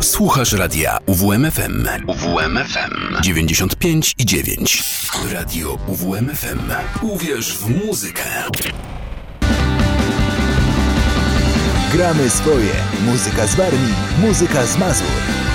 Słuchasz radia UWMFM. UWMFM 95 i 9. Radio UWMFM. Uwierz w muzykę. Gramy swoje. Muzyka z Warmii, muzyka z Mazur.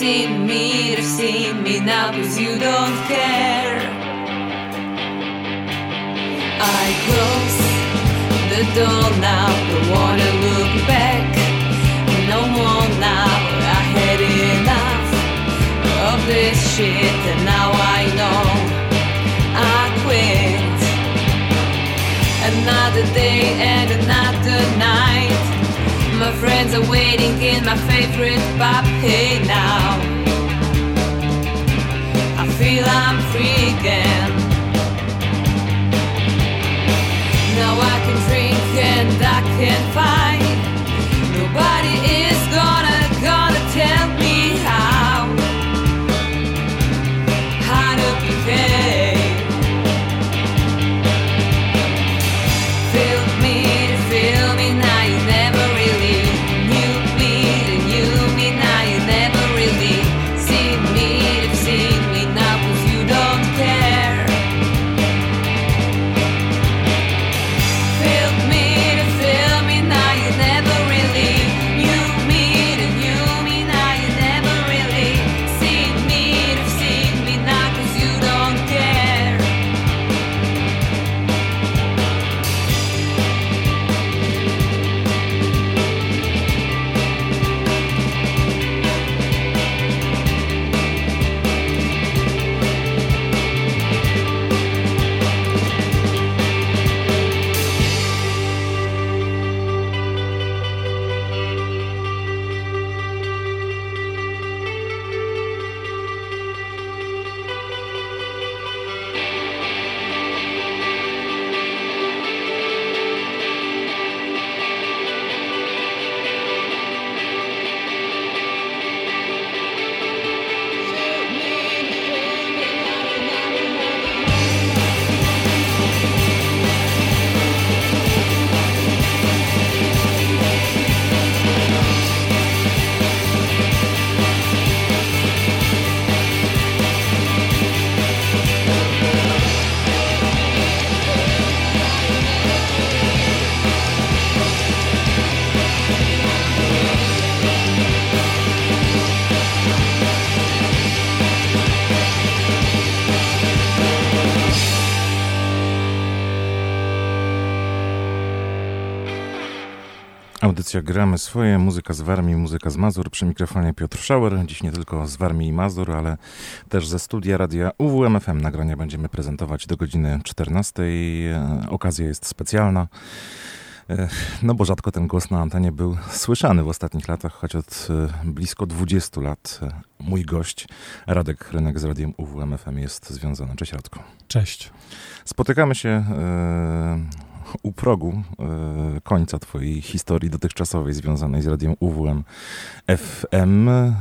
Really see me to see me. Now cause you don't care. I close the door now don't wanna look back. No more now I had enough of this shit and now I know I quit. Another day and another friends are waiting in my favorite pub. Hey now, I feel I'm free again. Audycja Gramy Swoje, muzyka z Warmii, muzyka z Mazur. Przy mikrofonie Piotr Szauer. Dziś nie tylko z Warmii i Mazur, ale też ze studia radia UWMFM. Nagrania będziemy prezentować do godziny 14. E, Okazja jest specjalna. E, No bo rzadko ten głos na antenie był słyszany w ostatnich latach, choć od e, blisko 20 lat mój gość Radek Rynek z radiem UWMFM jest związany. Cześć Radko. Cześć. Spotykamy się u progu e, końca Twojej historii dotychczasowej związanej z radiem UWM FM. E,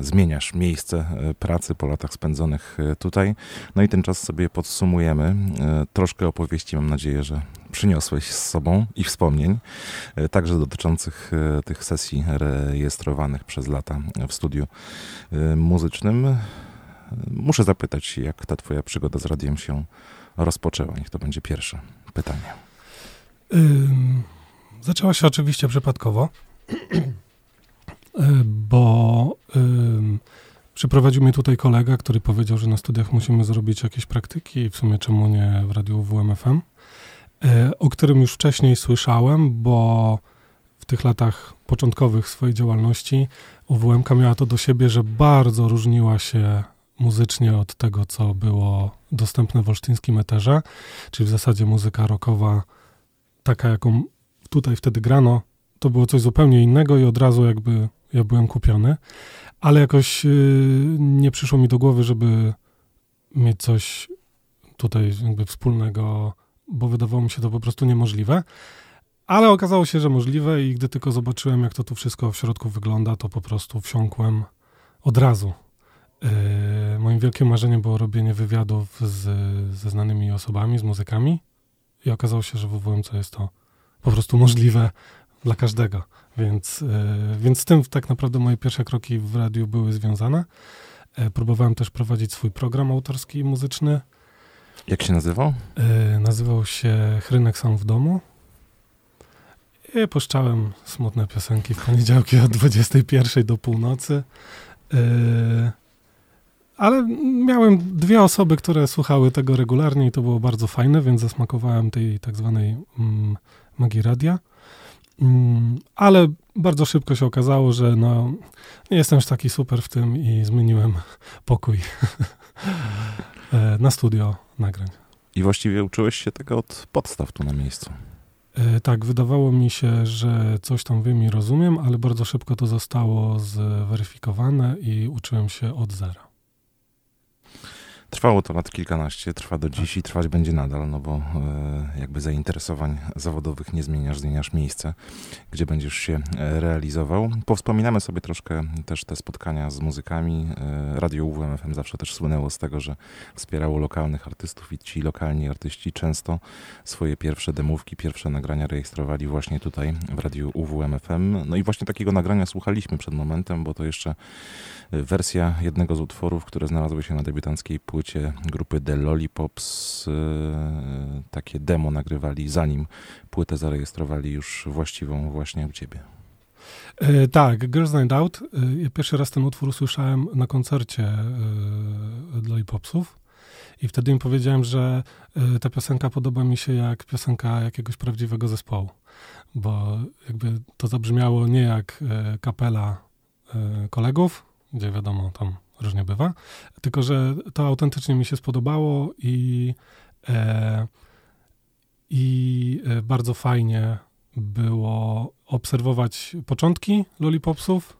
zmieniasz miejsce e, pracy po latach spędzonych tutaj. No i ten czas sobie podsumujemy. Troszkę opowieści mam nadzieję, że przyniosłeś z sobą i wspomnień, także dotyczących tych sesji rejestrowanych przez lata w studiu muzycznym. Muszę zapytać, jak ta Twoja przygoda z radiem się rozpoczęła? Niech to będzie pierwsze pytanie. Zaczęła się oczywiście przypadkowo, bo przyprowadził mnie tutaj kolega, który powiedział, że na studiach musimy zrobić jakieś praktyki i w sumie czemu nie w radiu WMFM, y, o którym już wcześniej słyszałem, bo w tych latach początkowych swojej działalności UWMK miała to do siebie, że bardzo różniła się muzycznie od tego, co było dostępne w olsztyńskim eterze, czyli w zasadzie muzyka rockowa taka, jaką tutaj wtedy grano, to było coś zupełnie innego i od razu jakby ja byłem kupiony, ale jakoś yy, nie przyszło mi do głowy, żeby mieć coś tutaj jakby wspólnego, bo wydawało mi się to po prostu niemożliwe. Ale okazało się, że możliwe i gdy tylko zobaczyłem, jak to tu wszystko w środku wygląda, to po prostu wsiąkłem od razu. Yy, moim wielkim marzeniem było robienie wywiadów z, ze znanymi osobami, z muzykami i okazało się, że w WWMC jest to po prostu możliwe dla każdego. Więc, yy, więc z tym tak naprawdę moje pierwsze kroki w radiu były związane. Yy, próbowałem też prowadzić swój program autorski muzyczny. Jak się nazywał? Yy, nazywał się Chrynek Sam w domu. I puszczałem smutne piosenki w poniedziałki od 21 do północy. Ale miałem dwie osoby, które słuchały tego regularnie i to było bardzo fajne, więc zasmakowałem tej tak zwanej mm, magii radia. Mm, ale bardzo szybko się okazało, że no, nie jestem już taki super w tym i zmieniłem pokój e, na studio nagrań. I właściwie uczyłeś się tego od podstaw tu na miejscu. E, tak, wydawało mi się, że coś tam wiem i rozumiem, ale bardzo szybko to zostało zweryfikowane i uczyłem się od zera. Trwało to lat kilkanaście, trwa do dziś i trwać będzie nadal, no bo e, jakby zainteresowań zawodowych nie zmieniasz, zmieniasz miejsce, gdzie będziesz się e, realizował. Powspominamy sobie troszkę też te spotkania z muzykami. E, Radio UWMFM zawsze też słynęło z tego, że wspierało lokalnych artystów i ci lokalni artyści często swoje pierwsze demówki, pierwsze nagrania rejestrowali właśnie tutaj w Radiu UWMFM. No i właśnie takiego nagrania słuchaliśmy przed momentem, bo to jeszcze wersja jednego z utworów, które znalazły się na debiutanckiej płycie grupy The Lollipops. Takie demo nagrywali zanim płytę zarejestrowali już właściwą właśnie u ciebie. E, tak, Girls Night Out. E, ja pierwszy raz ten utwór usłyszałem na koncercie e, Lollipopsów. I wtedy im powiedziałem, że e, ta piosenka podoba mi się jak piosenka jakiegoś prawdziwego zespołu. Bo jakby to zabrzmiało nie jak e, kapela kolegów, gdzie wiadomo, tam różnie bywa, tylko że to autentycznie mi się spodobało i, e, i e, bardzo fajnie było obserwować początki Lollipopsów,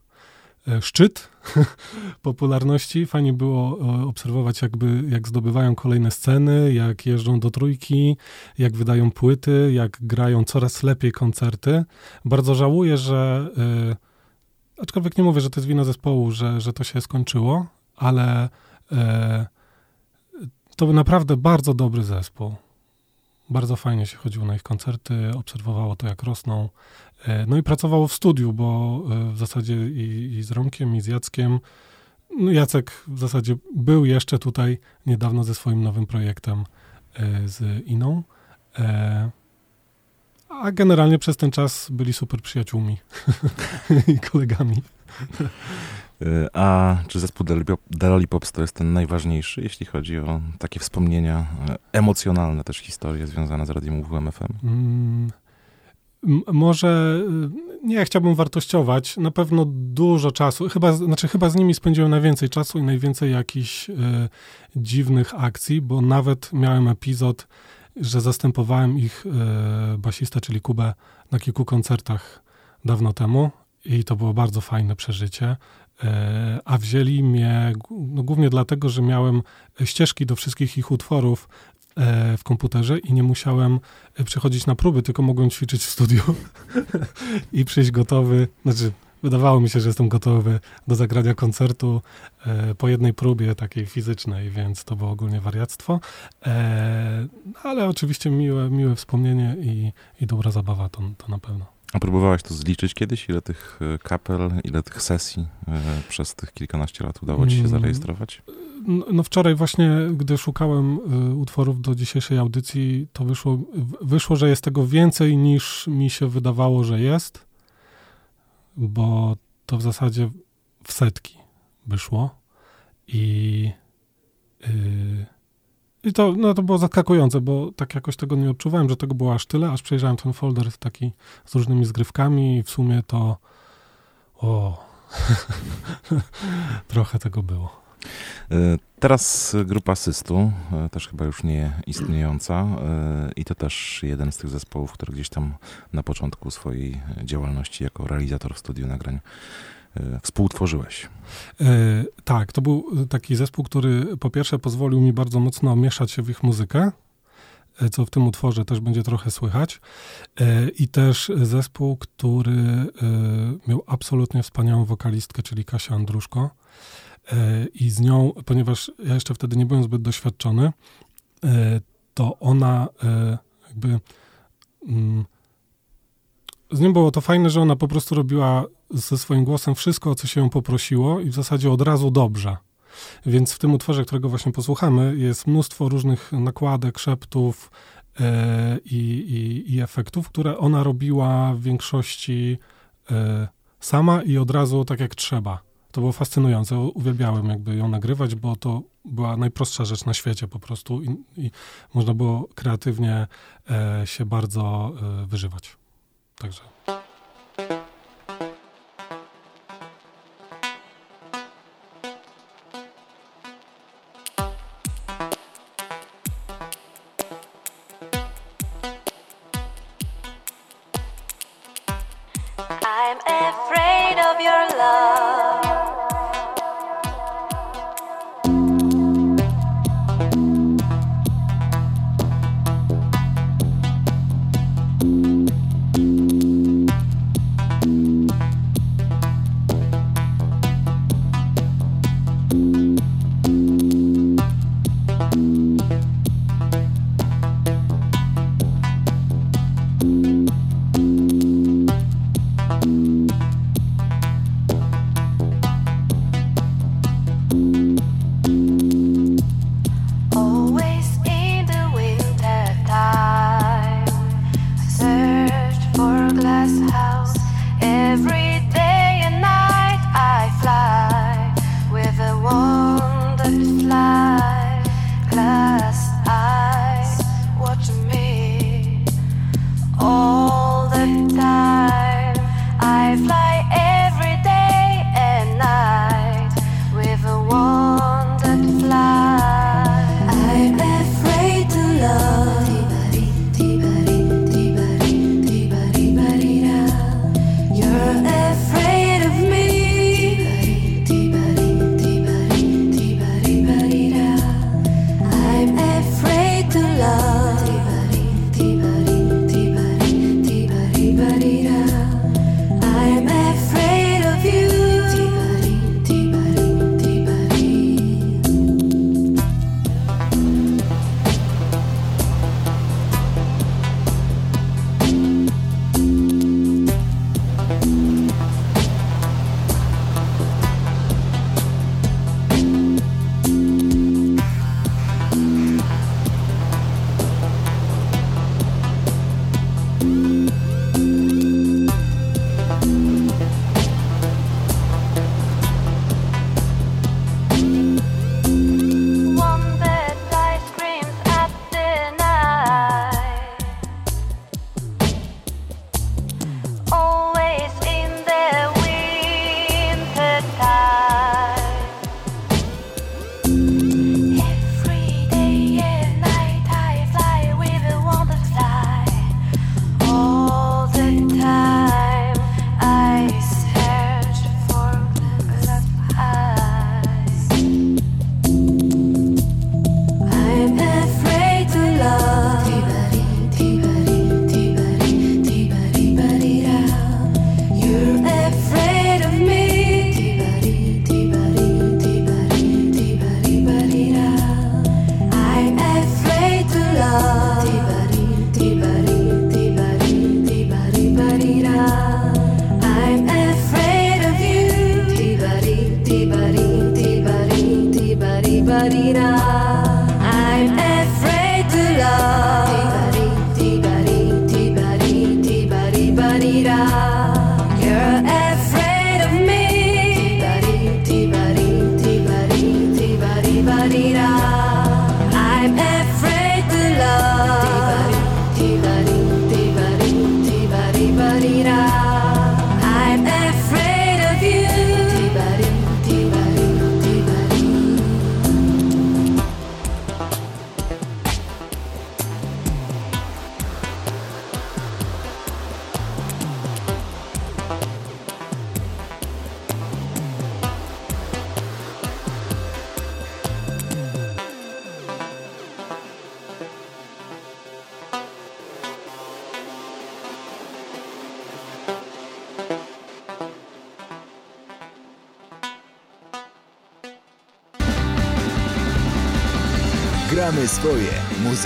e, szczyt popularności. Fajnie było e, obserwować, jakby, jak zdobywają kolejne sceny, jak jeżdżą do trójki, jak wydają płyty, jak grają coraz lepiej koncerty. Bardzo żałuję, że aczkolwiek nie mówię, że to jest wina zespołu, że, że to się skończyło, ale e, to był naprawdę bardzo dobry zespół. Bardzo fajnie się chodziło na ich koncerty, obserwowało to, jak rosną. E, no i pracowało w studiu, bo e, w zasadzie i, i z Romkiem, i z Jackiem. No Jacek w zasadzie był jeszcze tutaj niedawno ze swoim nowym projektem e, z Iną. E, a generalnie przez ten czas byli super przyjaciółmi i kolegami. Y, A czy zespół The Lollipops to jest ten najważniejszy, jeśli chodzi o takie wspomnienia e, emocjonalne, też historie związane z radiem UWMFM? Mm, może y, nie chciałbym wartościować, na pewno dużo czasu, chyba, znaczy chyba z nimi spędziłem najwięcej czasu i najwięcej jakichś y, dziwnych akcji, bo nawet miałem epizod, że zastępowałem ich y, basista, czyli Kubę, na kilku koncertach dawno temu i to było bardzo fajne przeżycie. E, a wzięli mnie no, głównie dlatego, że miałem ścieżki do wszystkich ich utworów e, w komputerze i nie musiałem e, przychodzić na próby, tylko mogłem ćwiczyć w studiu i przyjść gotowy. Znaczy, wydawało mi się, że jestem gotowy do zagrania koncertu po jednej próbie takiej fizycznej, więc to było ogólnie wariactwo. Ale oczywiście miłe, miłe wspomnienie i, i dobra zabawa to, to na pewno. A próbowałeś to zliczyć kiedyś? Ile tych e, kapel, ile tych sesji e, przez tych kilkanaście lat udało ci się Mm. zarejestrować? No, no wczoraj właśnie, gdy szukałem y, utworów do dzisiejszej audycji, to wyszło, w- wyszło, że jest tego więcej niż mi się wydawało, że jest, bo to w zasadzie w setki wyszło i y, i to, no, to było zaskakujące, bo tak jakoś tego nie odczuwałem, że tego było aż tyle, aż przejrzałem ten folder taki z różnymi zgrywkami i w sumie to o, trochę tego było. E, Teraz grupa Systu, e, też chyba już nie istniejąca e, i to też jeden z tych zespołów, który gdzieś tam na początku swojej działalności jako realizator w studiu nagrań współtworzyłeś. Tak, to był taki zespół, który po pierwsze pozwolił mi bardzo mocno mieszać się w ich muzykę, co w tym utworze też będzie trochę słychać. I też zespół, który miał absolutnie wspaniałą wokalistkę, czyli Kasia Andruszko. I z nią, ponieważ ja jeszcze wtedy nie byłem zbyt doświadczony, e, to ona e, jakby. Mm, z nią było to fajne, że ona po prostu robiła ze swoim głosem wszystko, o co się ją poprosiło i w zasadzie od razu dobrze. Więc w tym utworze, którego właśnie posłuchamy, jest mnóstwo różnych nakładek, szeptów e, i, i, i efektów, które ona robiła w większości sama i od razu tak jak trzeba. To było fascynujące. Uwielbiałem jakby ją nagrywać, bo to była najprostsza rzecz na świecie po prostu i, i można było kreatywnie e, się bardzo e, wyżywać. Także.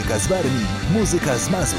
Muzyka z Warmii, muzyka z Mazur.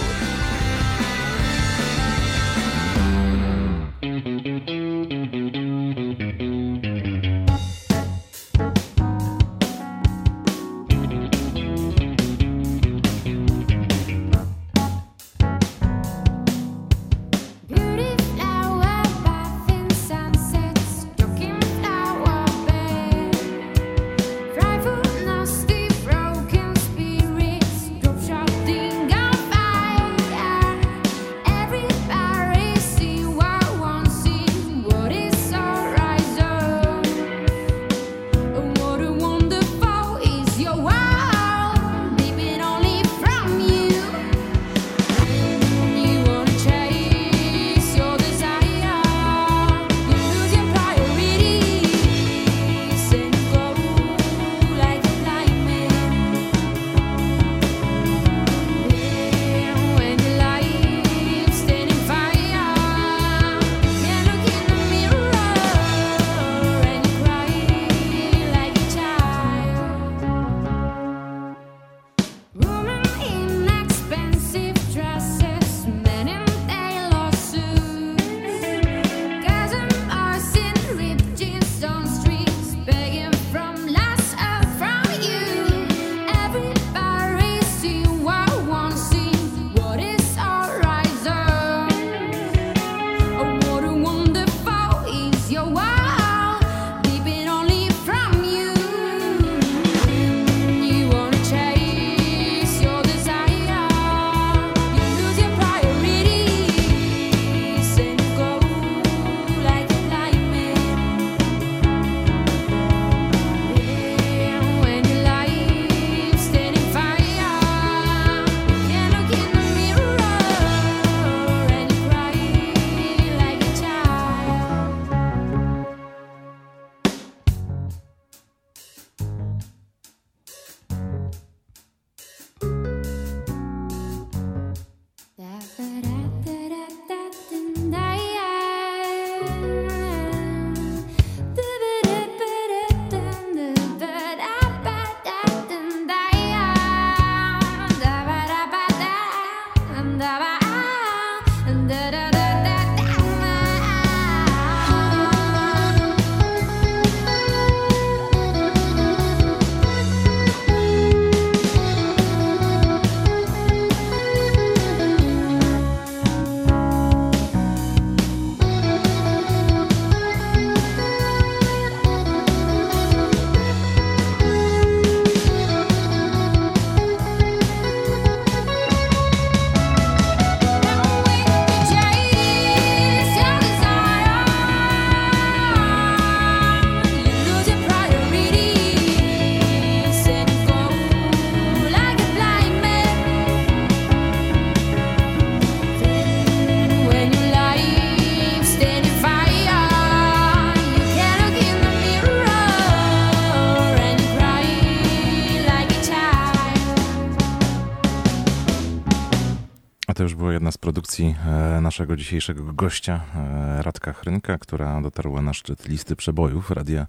A to już była jedna z produkcji e, naszego dzisiejszego gościa, e, Radka Chrynka, która dotarła na szczyt listy przebojów radia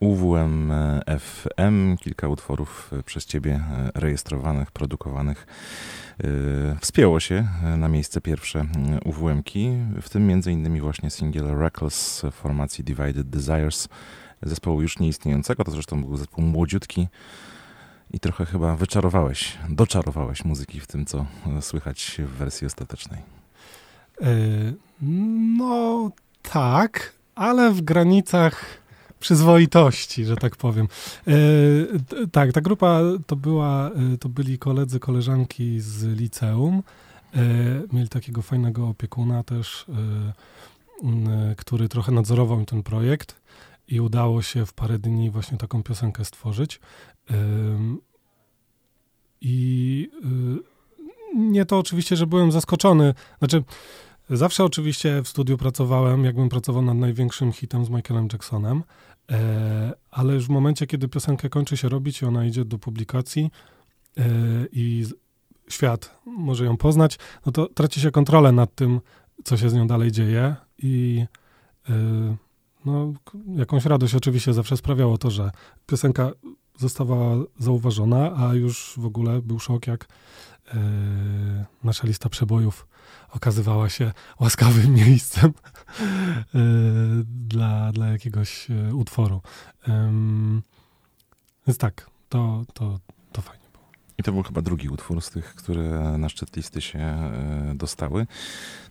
UWM FM. Kilka utworów e, przez ciebie rejestrowanych, produkowanych. Wspięło się na miejsce pierwsze UWM-ki, w tym innymi właśnie singiel Reckless formacji Divided Desires, zespołu już nieistniejącego. To zresztą był zespół młodziutki, i trochę chyba wyczarowałeś, doczarowałeś muzyki w tym, co e, słychać w wersji ostatecznej. E, No tak, ale w granicach przyzwoitości, że tak powiem. E, tak, ta grupa to była, to byli koledzy, koleżanki z liceum. Mieli takiego fajnego opiekuna też, który trochę nadzorował ten projekt i udało się w parę dni właśnie taką piosenkę stworzyć. I y, nie to oczywiście, że byłem zaskoczony. Znaczy, zawsze oczywiście w studiu pracowałem, jakbym pracował nad największym hitem z Michaelem Jacksonem, e, ale już w momencie, kiedy piosenkę kończy się robić i ona idzie do publikacji e, i świat może ją poznać, no to traci się kontrolę nad tym, co się z nią dalej dzieje i y, no, jakąś radość oczywiście zawsze sprawiało to, że piosenka została zauważona, a już w ogóle był szok, jak e, nasza lista przebojów okazywała się łaskawym miejscem e, dla, dla jakiegoś e, utworu. Więc tak, to, to. I to był chyba drugi utwór z tych, które na szczyt listy się e, dostały.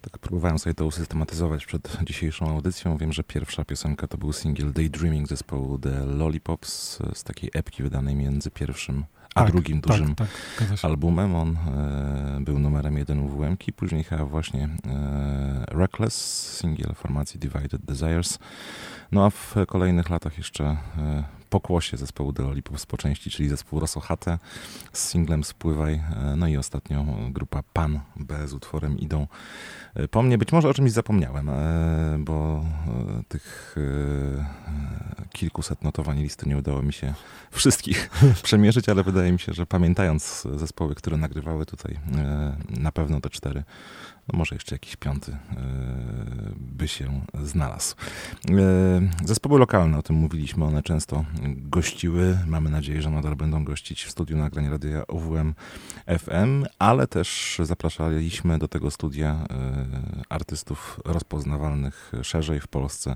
Tak próbowałem sobie to usystematyzować przed dzisiejszą audycją. Wiem, że pierwsza piosenka to był singiel Daydreaming zespołu The Lollipops z takiej epki wydanej między pierwszym a Tak, drugim dużym Tak, tak, zgadza się. albumem. On e, był numerem jeden UWM-ki, później chyba właśnie e, Reckless, singiel formacji Divided Desires. No a w kolejnych latach jeszcze e, pokłosie zespołu The Lollipops po części, czyli zespół Rosochate z singlem Spływaj. E, no i ostatnio grupa Pan B z utworem Idą e, po mnie. Być może o czymś zapomniałem, e, bo tych kilkuset notowań listy nie udało mi się wszystkich przemierzyć, ale wydaje mi się, że pamiętając zespoły, które nagrywały tutaj, na pewno te cztery, no może jeszcze jakiś piąty by się znalazł. Zespoły lokalne, o tym mówiliśmy, one często gościły. Mamy nadzieję, że nadal będą gościć w studiu nagrań radia OWM FM, ale też zapraszaliśmy do tego studia e, artystów rozpoznawalnych szerzej w Polsce.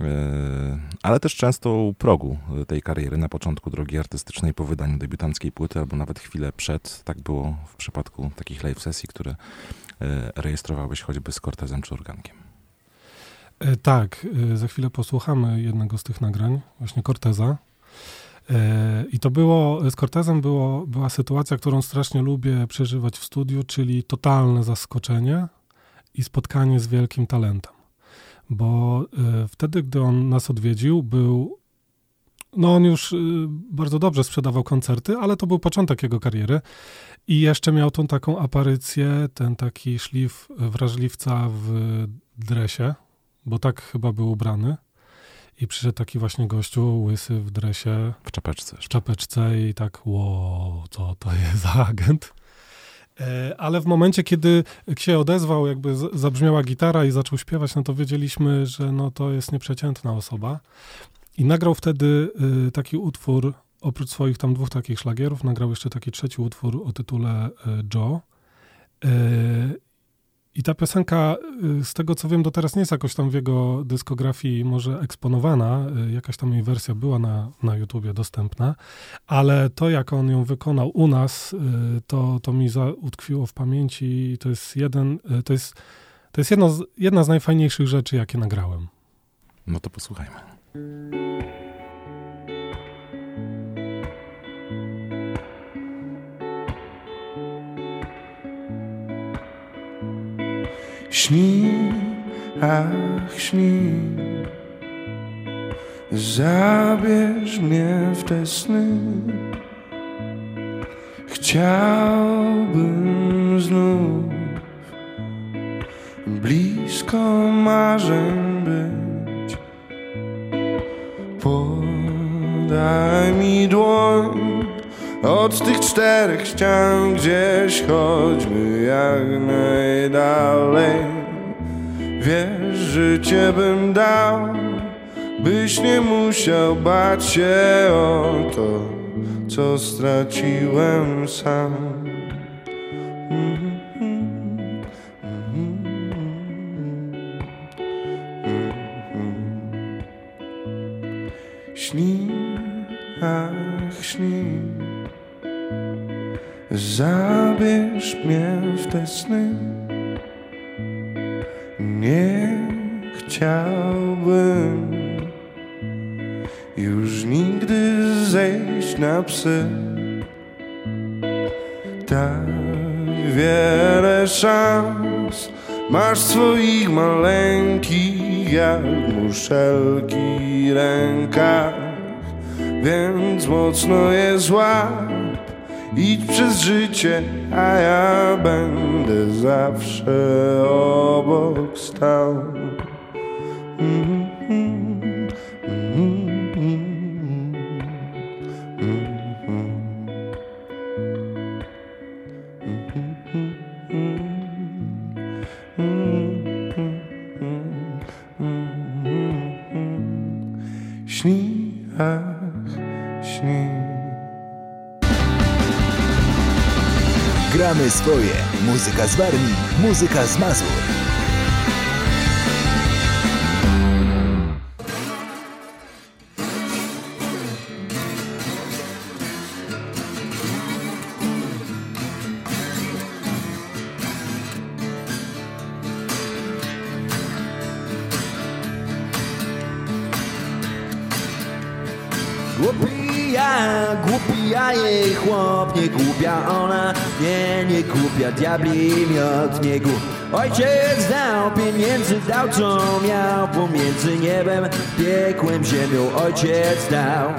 E, Ale też często u progu tej kariery, na początku drogi artystycznej, po wydaniu debiutanckiej płyty, albo nawet chwilę przed. Tak było w przypadku takich live sesji, które e, rejestrowałeś choćby z Cortezem czy organkiem. E, Tak, e, za chwilę posłuchamy jednego z tych nagrań, właśnie Corteza. E, I to było, z Cortezem było, była sytuacja, którą strasznie lubię przeżywać w studiu, czyli totalne zaskoczenie i spotkanie z wielkim talentem. Bo wtedy, gdy on nas odwiedził, był. No, on już bardzo dobrze sprzedawał koncerty, ale to był początek jego kariery. I jeszcze miał tą taką aparycję, ten taki szlif wrażliwca w dresie, bo tak chyba był ubrany. I przyszedł taki właśnie gościu, łysy w dresie, W czapeczce w czapeczce i tak, ło, co to jest za agent? E, Ale w momencie, kiedy się odezwał, jakby zabrzmiała gitara i zaczął śpiewać, no to wiedzieliśmy, że no to jest nieprzeciętna osoba. I nagrał wtedy y, taki utwór, oprócz swoich tam dwóch takich szlagierów, nagrał jeszcze taki trzeci utwór o tytule y, Joe. I ta piosenka, y, z tego co wiem, do teraz nie jest jakoś tam w jego dyskografii może eksponowana. y, Jakaś tam jej wersja była na, na YouTubie dostępna, ale to, jak on ją wykonał u nas, y, to, to mi za, utkwiło w pamięci. To jest jeden, to jest, to jest jedno jedna z najfajniejszych rzeczy, jakie nagrałem. No to posłuchajmy. Śnij, ach śnij Zabierz mnie w te sny. Chciałbym znów Blisko marzeń być. Podaj mi dłoń Od tych czterech ścian gdzieś chodźmy jak najdalej. Wiesz, życie bym dał Byś nie musiał bać się o to Co straciłem sam Zabierz mnie w te sny. Nie chciałbym Już nigdy zejść na psy. Tak wiele szans Masz swoich maleńkich jak muszelki rękach Więc mocno je złap Idź przez życie, a ja będę zawsze obok stał. Mhm, mhm, Muzyka z Warmii, muzyka z Mazur. Głupi ja, głupi ja jej chłop, nie głupia ona, nie, nie głupia diabli miot, nie głup. Ojciec dał pieniędzy, dał co miał, pomiędzy niebem, piekłem, ziemią ojciec dał.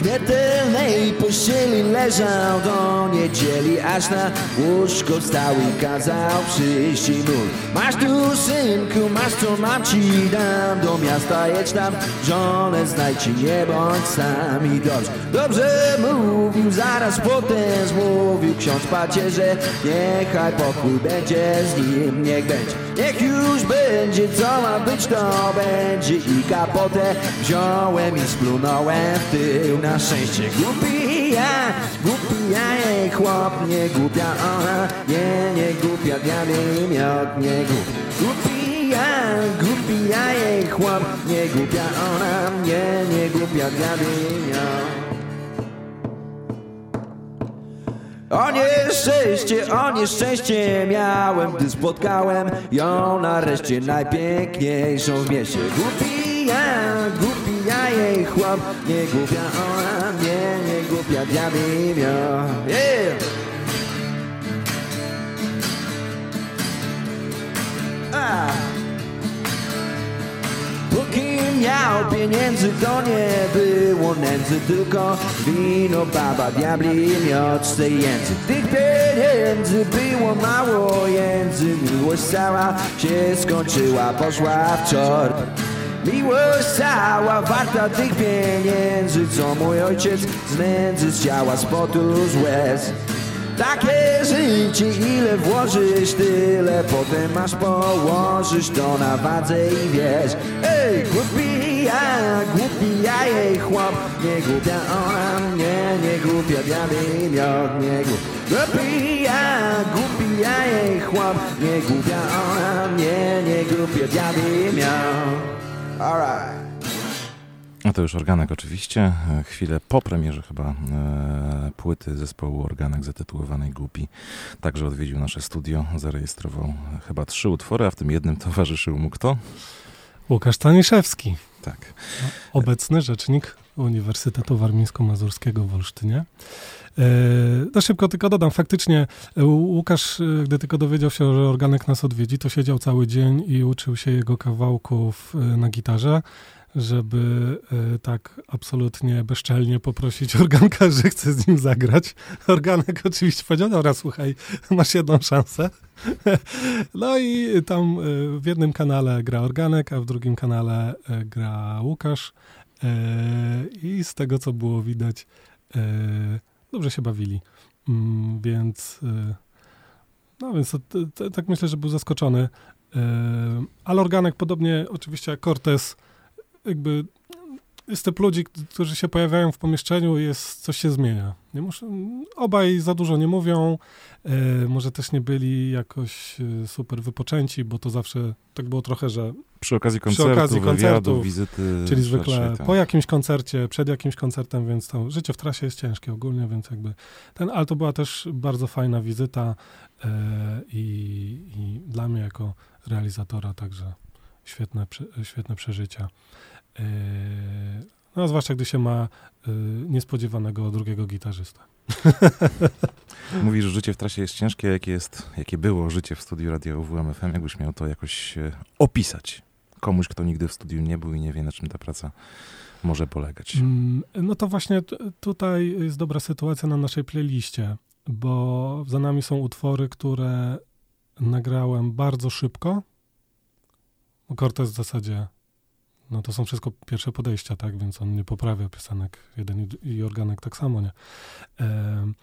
Śmiertelnej pościeli leżał do niedzieli Aż na łóżko stał i kazał przyjść i mól Masz tu synku, masz co mam ci dam Do miasta jedź tam, żonę znajdź i nie bądź sam i dobrze Dobrze mówił, zaraz potem zmówił ksiądz pacierze Niechaj pokój będzie z nim, niech będzie. Niech już będzie, co ma być, to będzie. I kapotę wziąłem i splunąłem w tył. Na szczęście głupi ja, głupi ja jej chłop Nie głupia ona, nie, nie głupia diabli miot Nie głup, głupi ja, głupi ja jej chłop Nie głupia ona, nie, nie głupia diabli miot O nieszczęście, o nieszczęście miałem, gdy spotkałem ją nareszcie najpiękniejszą w mieście. Głupi ja, głupi ja jej chłop, nie głupia ona, nie, nie głupia diabli mio. Yeah! Ah! Póki miał pieniędzy, to nie było nędzy, tylko wino, baba, diabli, miocz tej jędzy. Tych pieniędzy było mało jędzy, miłość cała się skończyła, poszła w czort. Miłość cała warta tych pieniędzy, co mój ojciec z nędzy, z ciała, z potu, z łez. Takie życie, ile włożysz, tyle potem masz położysz to na wadze i wiesz Ej, głupi ja, głupi ja jej chłop Nie głupia ona, nie, nie głupia diabli miod, nie głup Głupi ja, głupi ja jej chłop Nie głupia ona, nie, nie głupia diabli miod Alright A to już Organek oczywiście. Chwilę po premierze chyba e, płyty zespołu Organek zatytułowanej Głupi. Także odwiedził nasze studio, zarejestrował chyba trzy utwory, a w tym jednym towarzyszył mu kto? Łukasz Staniszewski, Tak. obecny rzecznik Uniwersytetu Warmińsko-Mazurskiego w Olsztynie. E, No szybko tylko dodam, faktycznie e, Łukasz, e, gdy tylko dowiedział się, że organek nas odwiedzi, to siedział cały dzień i uczył się jego kawałków na gitarze, żeby e, tak absolutnie bezczelnie poprosić organka, że chce z nim zagrać. Organek oczywiście powiedział, dobra, słuchaj, masz jedną szansę. No i tam e, w jednym kanale gra organek, a w drugim kanale e, gra Łukasz. I z tego, co było widać, dobrze się bawili. Mm, Więc, no więc tak myślę, że był zaskoczony. Ale organek, podobnie oczywiście jak Cortez, jakby jest typ ludzi, którzy się pojawiają w pomieszczeniu i jest, coś się zmienia. Nie muszę, obaj za dużo nie mówią, e, może też nie byli jakoś e, super wypoczęci, bo to zawsze tak było trochę, że Przy okazji Przy koncertu, okazji wywiadu, koncertów, wizyty. Czyli zwykle szerszej, tak. po jakimś koncercie, przed jakimś koncertem, więc to życie w trasie jest ciężkie ogólnie, więc jakby ten, ale to była też bardzo fajna wizyta e, i, i dla mnie jako realizatora także świetne, świetne przeżycia. E, no, zwłaszcza gdy się ma e, niespodziewanego drugiego gitarzystę. Mówisz, że życie w trasie jest ciężkie. Jakie, jest, jakie było życie w studiu Radia UWM FM? Jakbyś miał to jakoś e, opisać komuś, kto nigdy w studiu nie był i nie wie, na czym ta praca może polegać? Mm, No to właśnie tutaj jest dobra sytuacja na naszej playliście, bo za nami są utwory, które nagrałem bardzo szybko. Cortez w zasadzie, no to są wszystko pierwsze podejścia, tak, więc on nie poprawia piosenek, jeden i, i organek tak samo, nie. Em,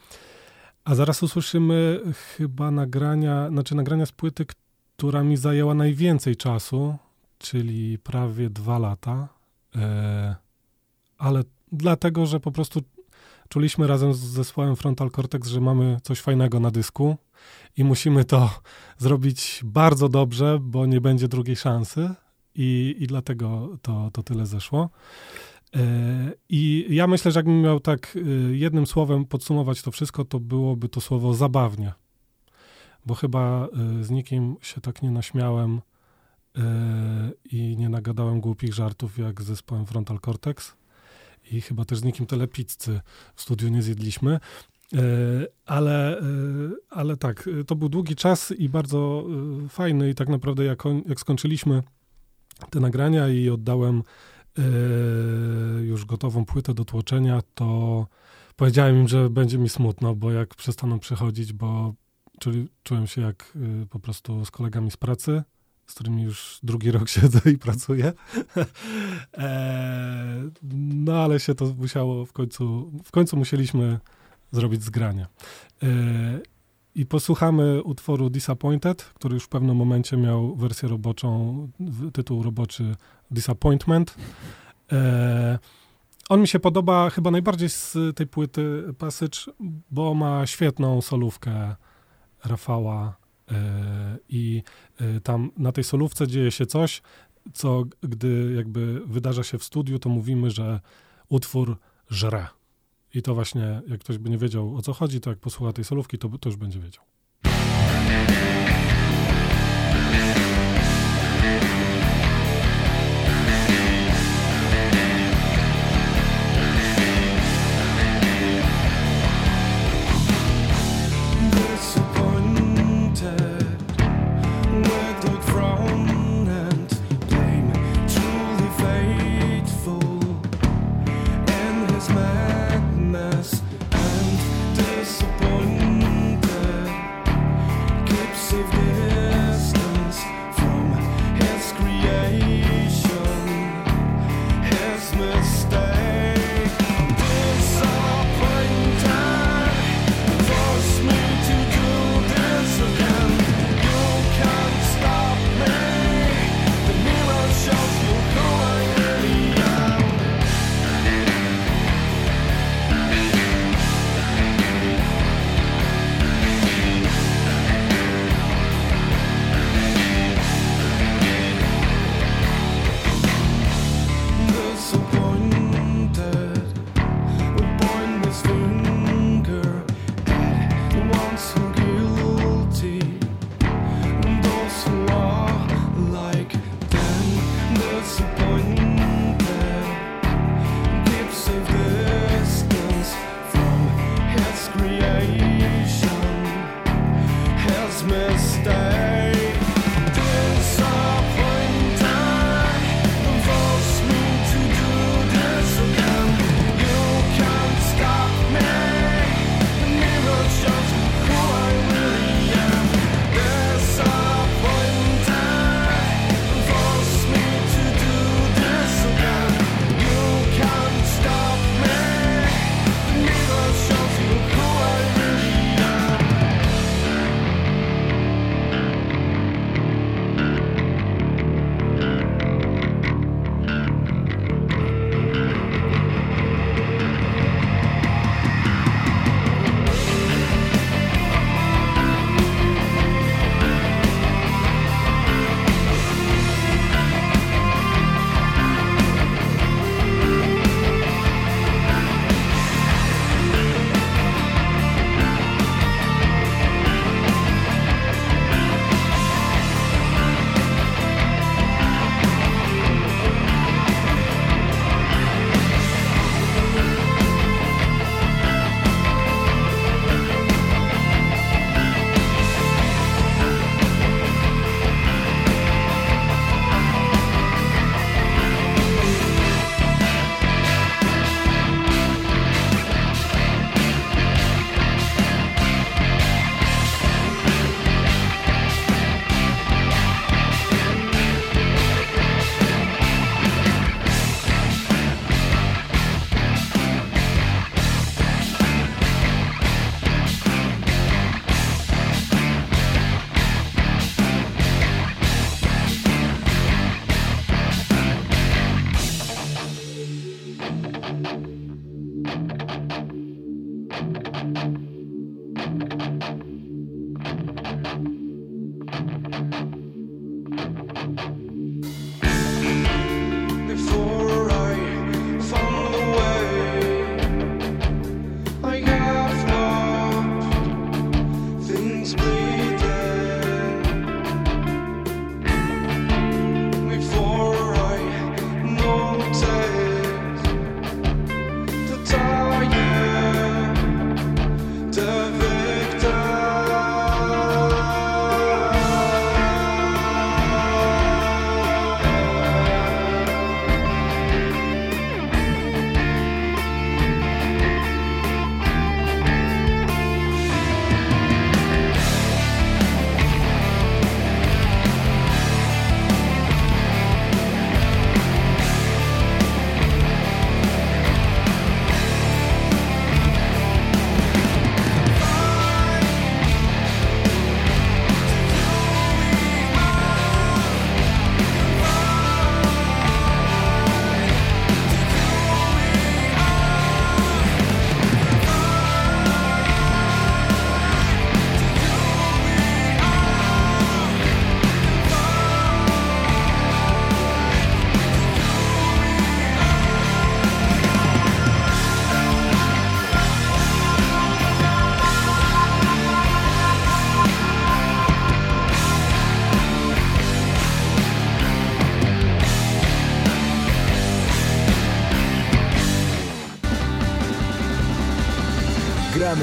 A zaraz usłyszymy chyba nagrania, znaczy nagrania z płyty, która mi zajęła najwięcej czasu, czyli prawie dwa lata. E, ale dlatego, że po prostu czuliśmy razem z zespołem Frontal Cortex, że mamy coś fajnego na dysku i musimy to zrobić bardzo dobrze, bo nie będzie drugiej szansy i, i dlatego to, to tyle zeszło. E, I ja myślę, że jakbym miał tak e, jednym słowem podsumować to wszystko, to byłoby to słowo zabawnie. Bo chyba e, z nikim się tak nie naśmiałem i nie nagadałem głupich żartów jak z zespołem Frontal Cortex. I chyba też z nikim tyle pizzy w studiu nie zjedliśmy. E, Ale, e, ale tak, e, to był długi czas i bardzo fajny i tak naprawdę jak, jak skończyliśmy te nagrania i oddałem już gotową płytę do tłoczenia, to powiedziałem im, że będzie mi smutno, bo jak przestaną przychodzić, bo czuli, czułem się jak po prostu z kolegami z pracy, z którymi już drugi rok siedzę i pracuję. e, no ale się to musiało w końcu, w końcu musieliśmy zrobić zgranie. E, I posłuchamy utworu Disappointed, który już w pewnym momencie miał wersję roboczą, tytuł roboczy Disappointment. E, on mi się podoba chyba najbardziej z tej płyty Passage, bo ma świetną solówkę Rafała i e, tam na tej solówce dzieje się coś, co gdy jakby wydarza się w studiu, to mówimy, że utwór żre. I to właśnie, jak ktoś by nie wiedział o co chodzi, to jak posłucha tej solówki, to, to już będzie wiedział.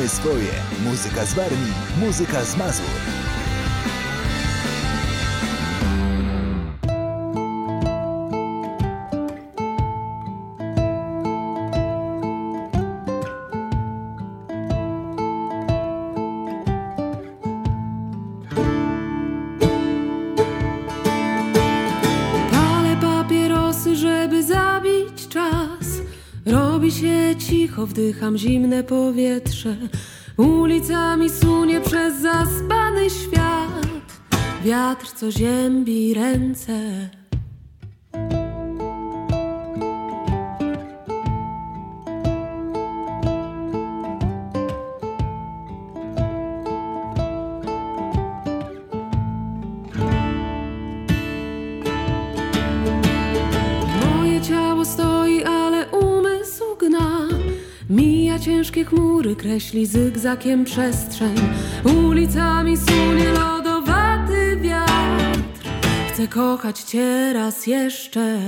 Swoje. Muzyka z Warmii, muzyka z Mazur. Robi się cicho, wdycham zimne powietrze. Ulicami sunie przez zaspany świat. Wiatr, co ziębi ręce. Kreśli zygzakiem przestrzeń. Ulicami sunie lodowaty wiatr. Chcę kochać cię raz jeszcze.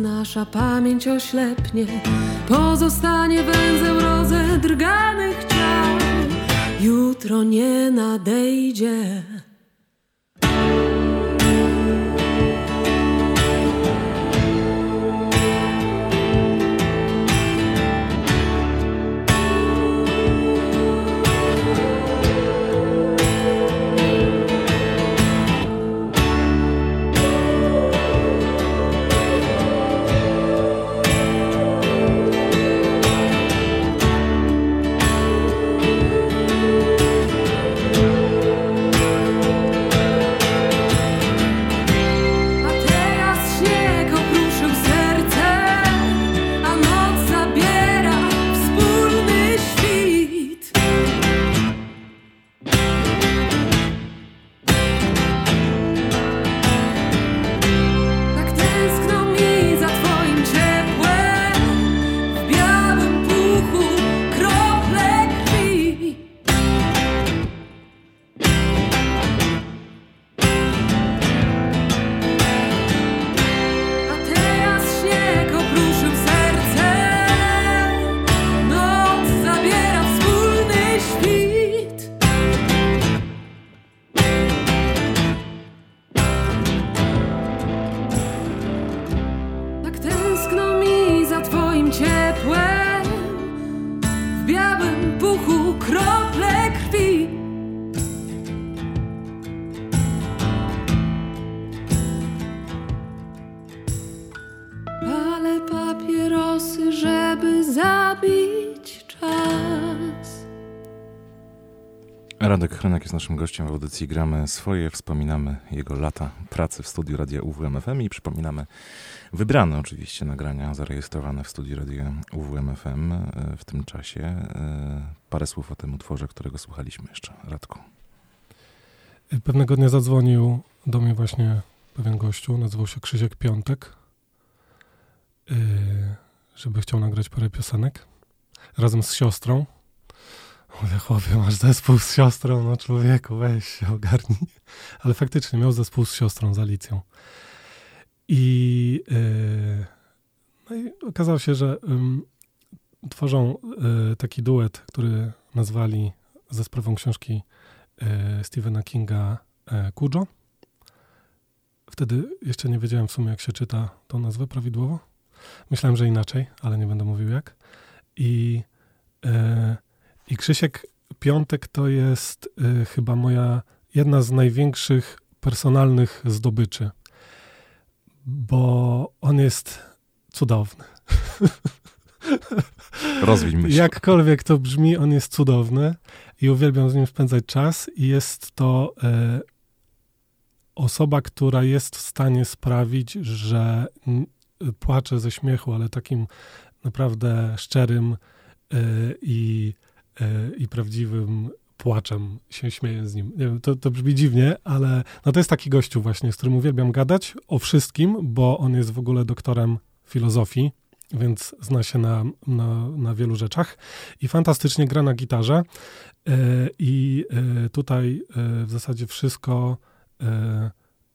Nasza pamięć oślepnie. Pozostanie węzeł rozedrganych ciał. Jutro nie nadejdzie. Głosy, żeby zabić czas. Radek Chrynek jest naszym gościem w audycji. Gramy swoje, wspominamy jego lata pracy w studiu Radia UWMFM i przypominamy wybrane oczywiście nagrania zarejestrowane w studiu Radia UWMFM e, w tym czasie. E, Parę słów o tym utworze, którego słuchaliśmy jeszcze. Radku. Pewnego dnia zadzwonił do mnie właśnie pewien gościu, nazywał się Krzysiek Piątek, yy, żeby chciał nagrać parę piosenek razem z siostrą. Mówię, chłopie, masz zespół z siostrą, no człowieku, weź się ogarnij. Ale faktycznie miał zespół z siostrą, z Alicją. I, yy, no i okazało się, że ym, tworzą yy, taki duet, który nazwali za sprawą książki e, Stephena Kinga Kujo. Wtedy jeszcze nie wiedziałem w sumie, jak się czyta tą nazwę prawidłowo. Myślałem, że inaczej, ale nie będę mówił jak. I, e, i Krzysiek Piątek to jest e, chyba moja jedna z największych personalnych zdobyczy, bo on jest cudowny. Rozwiń myśl. Jakkolwiek to brzmi, on jest cudowny i uwielbiam z nim spędzać czas i jest to e, osoba, która jest w stanie sprawić, że płaczę ze śmiechu, ale takim naprawdę szczerym e, i, e, i prawdziwym płaczem się śmieję z nim. Nie wiem, to, to brzmi dziwnie, ale no to jest taki gościu właśnie, z którym uwielbiam gadać o wszystkim, bo on jest w ogóle doktorem filozofii, więc zna się na, na, na wielu rzeczach i fantastycznie gra na gitarze. E, I tutaj w zasadzie wszystko,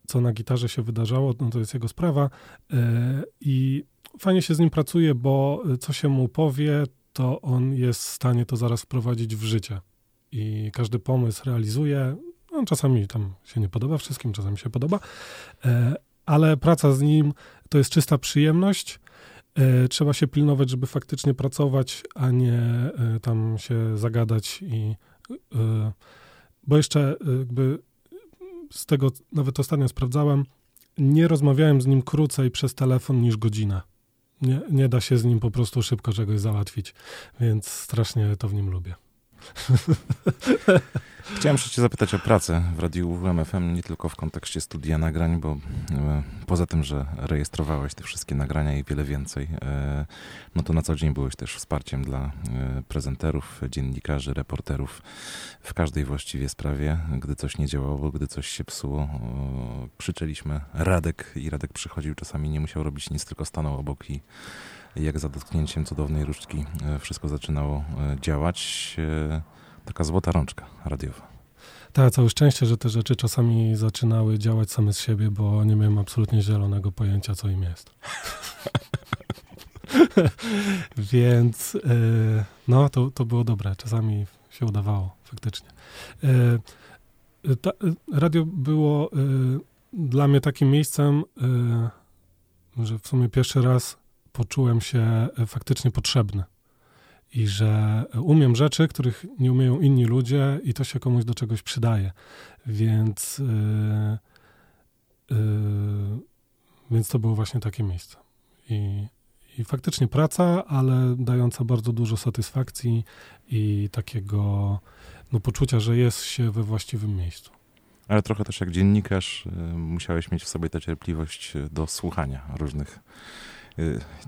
co na gitarze się wydarzało, no to jest jego sprawa. E, I fajnie się z nim pracuje, bo e, co się mu powie, to on jest w stanie to zaraz wprowadzić w życie. I każdy pomysł realizuje. No, czasami tam się nie podoba wszystkim, czasami się podoba, e, ale praca z nim to jest czysta przyjemność. Trzeba się pilnować, żeby faktycznie pracować, a nie tam się zagadać i bo jeszcze jakby z tego nawet ostatnio sprawdzałem, nie rozmawiałem z nim krócej przez telefon niż godzinę. Nie, nie da się z nim po prostu szybko czegoś załatwić, więc strasznie to w nim lubię. Chciałem jeszcze cię zapytać o pracę w Radiu UWMFM, nie tylko w kontekście studia nagrań, bo e, poza tym, że rejestrowałeś te wszystkie nagrania i wiele więcej, e, no to na co dzień byłeś też wsparciem dla e, prezenterów, dziennikarzy, reporterów w każdej właściwie sprawie. Gdy coś nie działało, gdy coś się psuło, krzyczeliśmy Radek i Radek przychodził, czasami nie musiał robić nic, tylko stanął obok i jak za dotknięciem cudownej różdżki e, wszystko zaczynało e, działać. E, Taka złota rączka radiowa. Tak, całe szczęście, że te rzeczy czasami zaczynały działać same z siebie, bo nie miałem absolutnie zielonego pojęcia, co im jest. Więc no, to, to było dobre. Czasami się udawało, faktycznie. Ta, radio było dla mnie takim miejscem, że w sumie pierwszy raz poczułem się e, faktycznie potrzebny. I że umiem rzeczy, których nie umieją inni ludzie, i to się komuś do czegoś przydaje. Więc, e, e, więc to było właśnie takie miejsce. I, I faktycznie praca, ale dająca bardzo dużo satysfakcji i takiego no, poczucia, że jest się we właściwym miejscu. Ale trochę też jak dziennikarz musiałeś mieć w sobie tę cierpliwość do słuchania różnych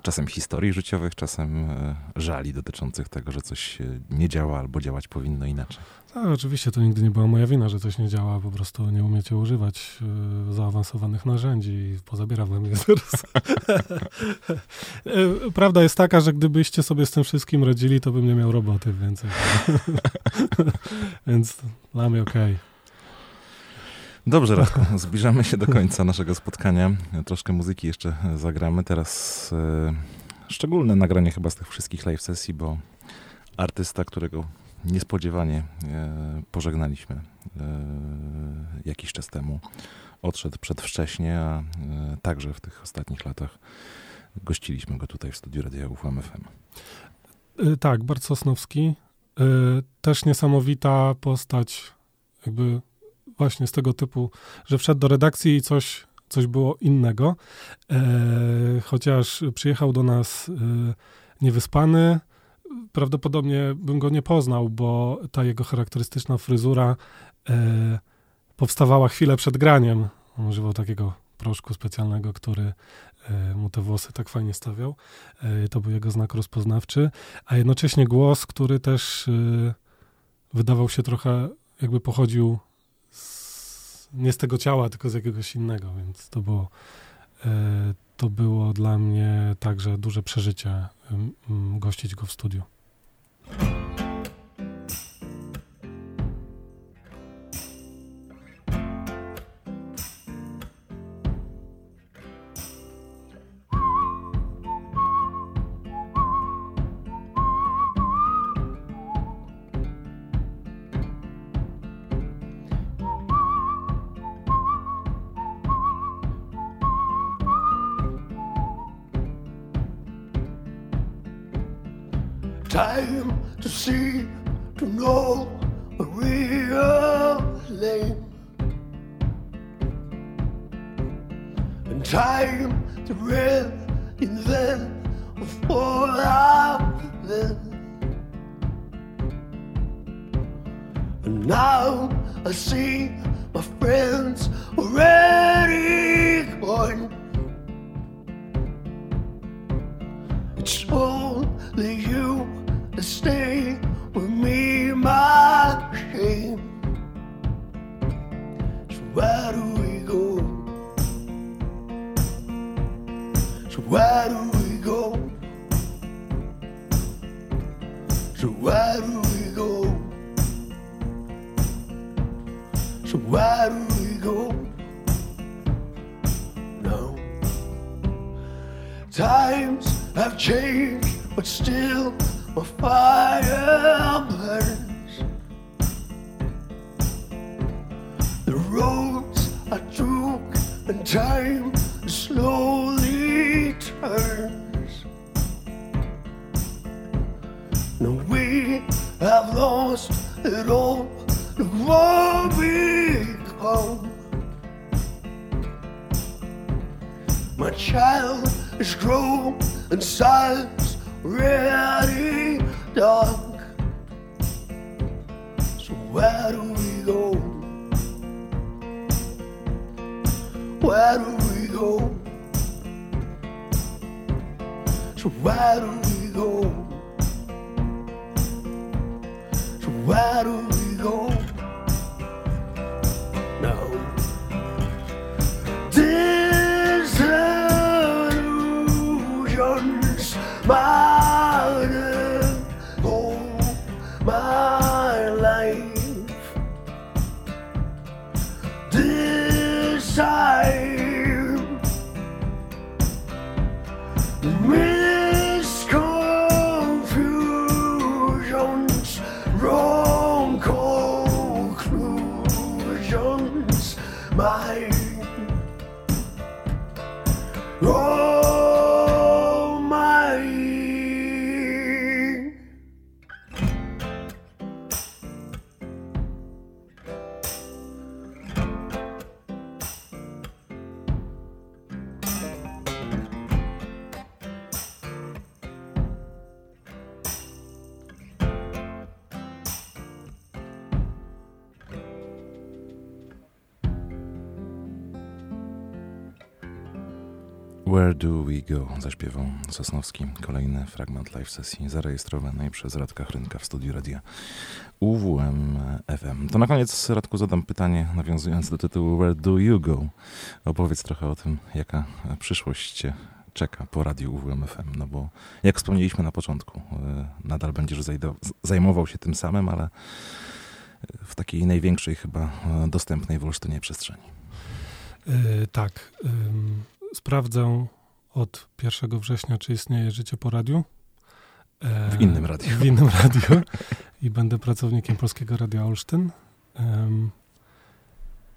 czasem historii życiowych, czasem y, żali dotyczących tego, że coś y, nie działa albo działać powinno inaczej. Tak, oczywiście to nigdy nie była moja wina, że coś nie działa, po prostu nie umiecie używać y, zaawansowanych narzędzi i pozabiera je zaraz. Y, Prawda jest taka, że gdybyście sobie z tym wszystkim radzili, to bym nie miał roboty więcej. Więc dla mnie okej. Dobrze, Radku, zbliżamy się do końca naszego spotkania. Troszkę muzyki jeszcze zagramy. Teraz e, szczególne nagranie chyba z tych wszystkich live sesji, bo artysta, którego niespodziewanie e, pożegnaliśmy e, jakiś czas temu, odszedł przedwcześnie, a także w tych ostatnich latach gościliśmy go tutaj w studiu Radia UFM FM. Tak, Bart Sosnowski. Też niesamowita postać, jakby właśnie z tego typu, że wszedł do redakcji i coś, coś było innego. E, chociaż przyjechał do nas e, niewyspany, prawdopodobnie bym go nie poznał, bo ta jego charakterystyczna fryzura e, powstawała chwilę przed graniem. On używał takiego proszku specjalnego, który e, mu te włosy tak fajnie stawiał. E, to był jego znak rozpoznawczy, a jednocześnie głos, który też e, wydawał się trochę, jakby pochodził nie z tego ciała, tylko z jakiegoś innego, więc to było, e, to było dla mnie także duże przeżycie gościć go w studiu. So where do we go? No. Times have changed, but still my fire burns. The roads I took and time slowly turns. Now we have lost it all. What we child is grown and silence really dark. So where do we go? Where do we go? So where do we go? So where do we go? Where do we go? Zaśpiewał Sosnowski. Kolejny fragment live sesji zarejestrowanej przez Radka Chrynka w studiu radia UWM FM. To na koniec, Radku, zadam pytanie nawiązując do tytułu Where do you go? Opowiedz trochę o tym, jaka przyszłość cię czeka po radiu UWM FM, no bo jak wspomnieliśmy na początku, y, nadal będziesz zajmował się tym samym, ale w takiej największej chyba y, dostępnej w Olsztynie przestrzeni. Yy, tak. ym, sprawdzę od 1 września, czy istnieje życie po radiu. E, W innym radiu. W innym radiu. I będę pracownikiem Polskiego Radia Olsztyn. Ym,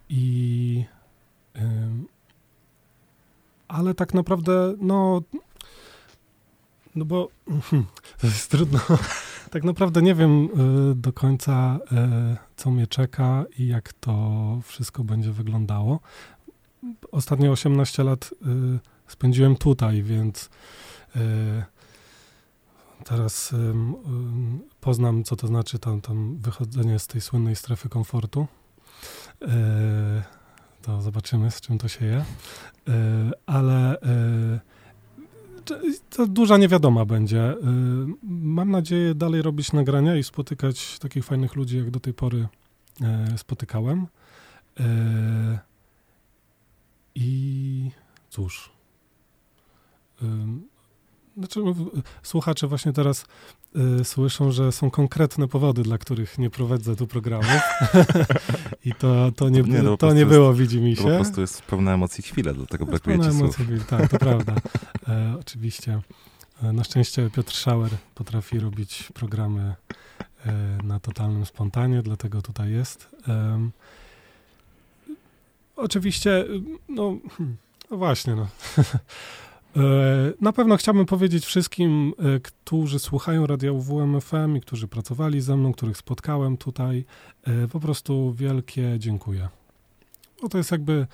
I. ym, ale tak naprawdę, no. No bo hmm, to jest trudno. Tak naprawdę nie wiem y, do końca, y, co mnie czeka i jak to wszystko będzie wyglądało. Ostatnie 18 lat y, spędziłem tutaj, więc y, teraz ym, ym, poznam, co to znaczy tam, tam wychodzenie z tej słynnej strefy komfortu. Y, to zobaczymy, z czym to się je. Y, ale y, to- duża niewiadoma będzie. Y, Mam nadzieję dalej robić nagrania i spotykać takich fajnych ludzi, jak do tej pory spotykałem. I cóż. Znaczy, no, słuchacze właśnie teraz y, słyszą, że są konkretne powody, dla których nie prowadzę tu programów. I to, to nie, Nie, no po to nie jest- było, widzi mi To się. po prostu jest pełna emocji chwila, dlatego brakuje Pełna ci słów. emocji, Tak, to prawda. E, oczywiście. E, na szczęście Piotr Schauer potrafi robić programy e, na totalnym spontanie, dlatego tutaj jest. Oczywiście, no, no właśnie, no. E, Na pewno chciałbym powiedzieć wszystkim, e, którzy słuchają Radia UWM FM i którzy pracowali ze mną, których spotkałem tutaj, e, po prostu wielkie dziękuję. Bo to jest jakby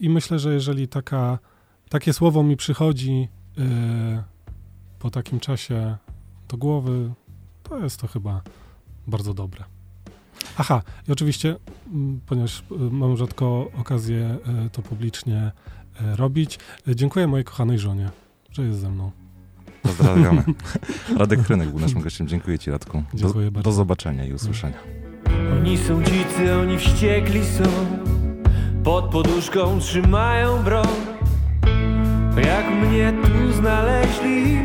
i myślę, że jeżeli taka, takie słowo mi przychodzi po takim czasie do głowy, to jest to chyba bardzo dobre. Aha, i oczywiście, m, ponieważ e, mam rzadko okazję e, to publicznie e, robić, dziękuję mojej kochanej żonie, że jest ze mną. Pozdrawiamy. Radek Krynek był naszym gościem. Dziękuję ci, Radku. Do, Dziękuję bardzo. do zobaczenia i usłyszenia. Oni są dzicy, oni wściekli są Pod poduszką trzymają broń Jak mnie tu znaleźli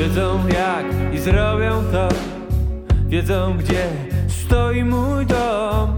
Wiedzą jak i zrobią to. Wiedzą gdzie stoi mój dom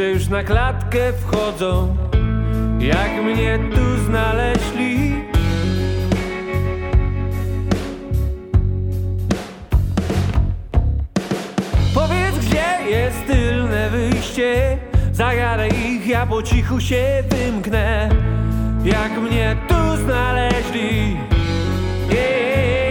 Słyszę już na klatkę wchodzą. Jak mnie tu znaleźli? Powiedz gdzie jest tylne wyjście? Zagadę ich, ja po cichu się wymknę. Jak mnie tu znaleźli? Yeah.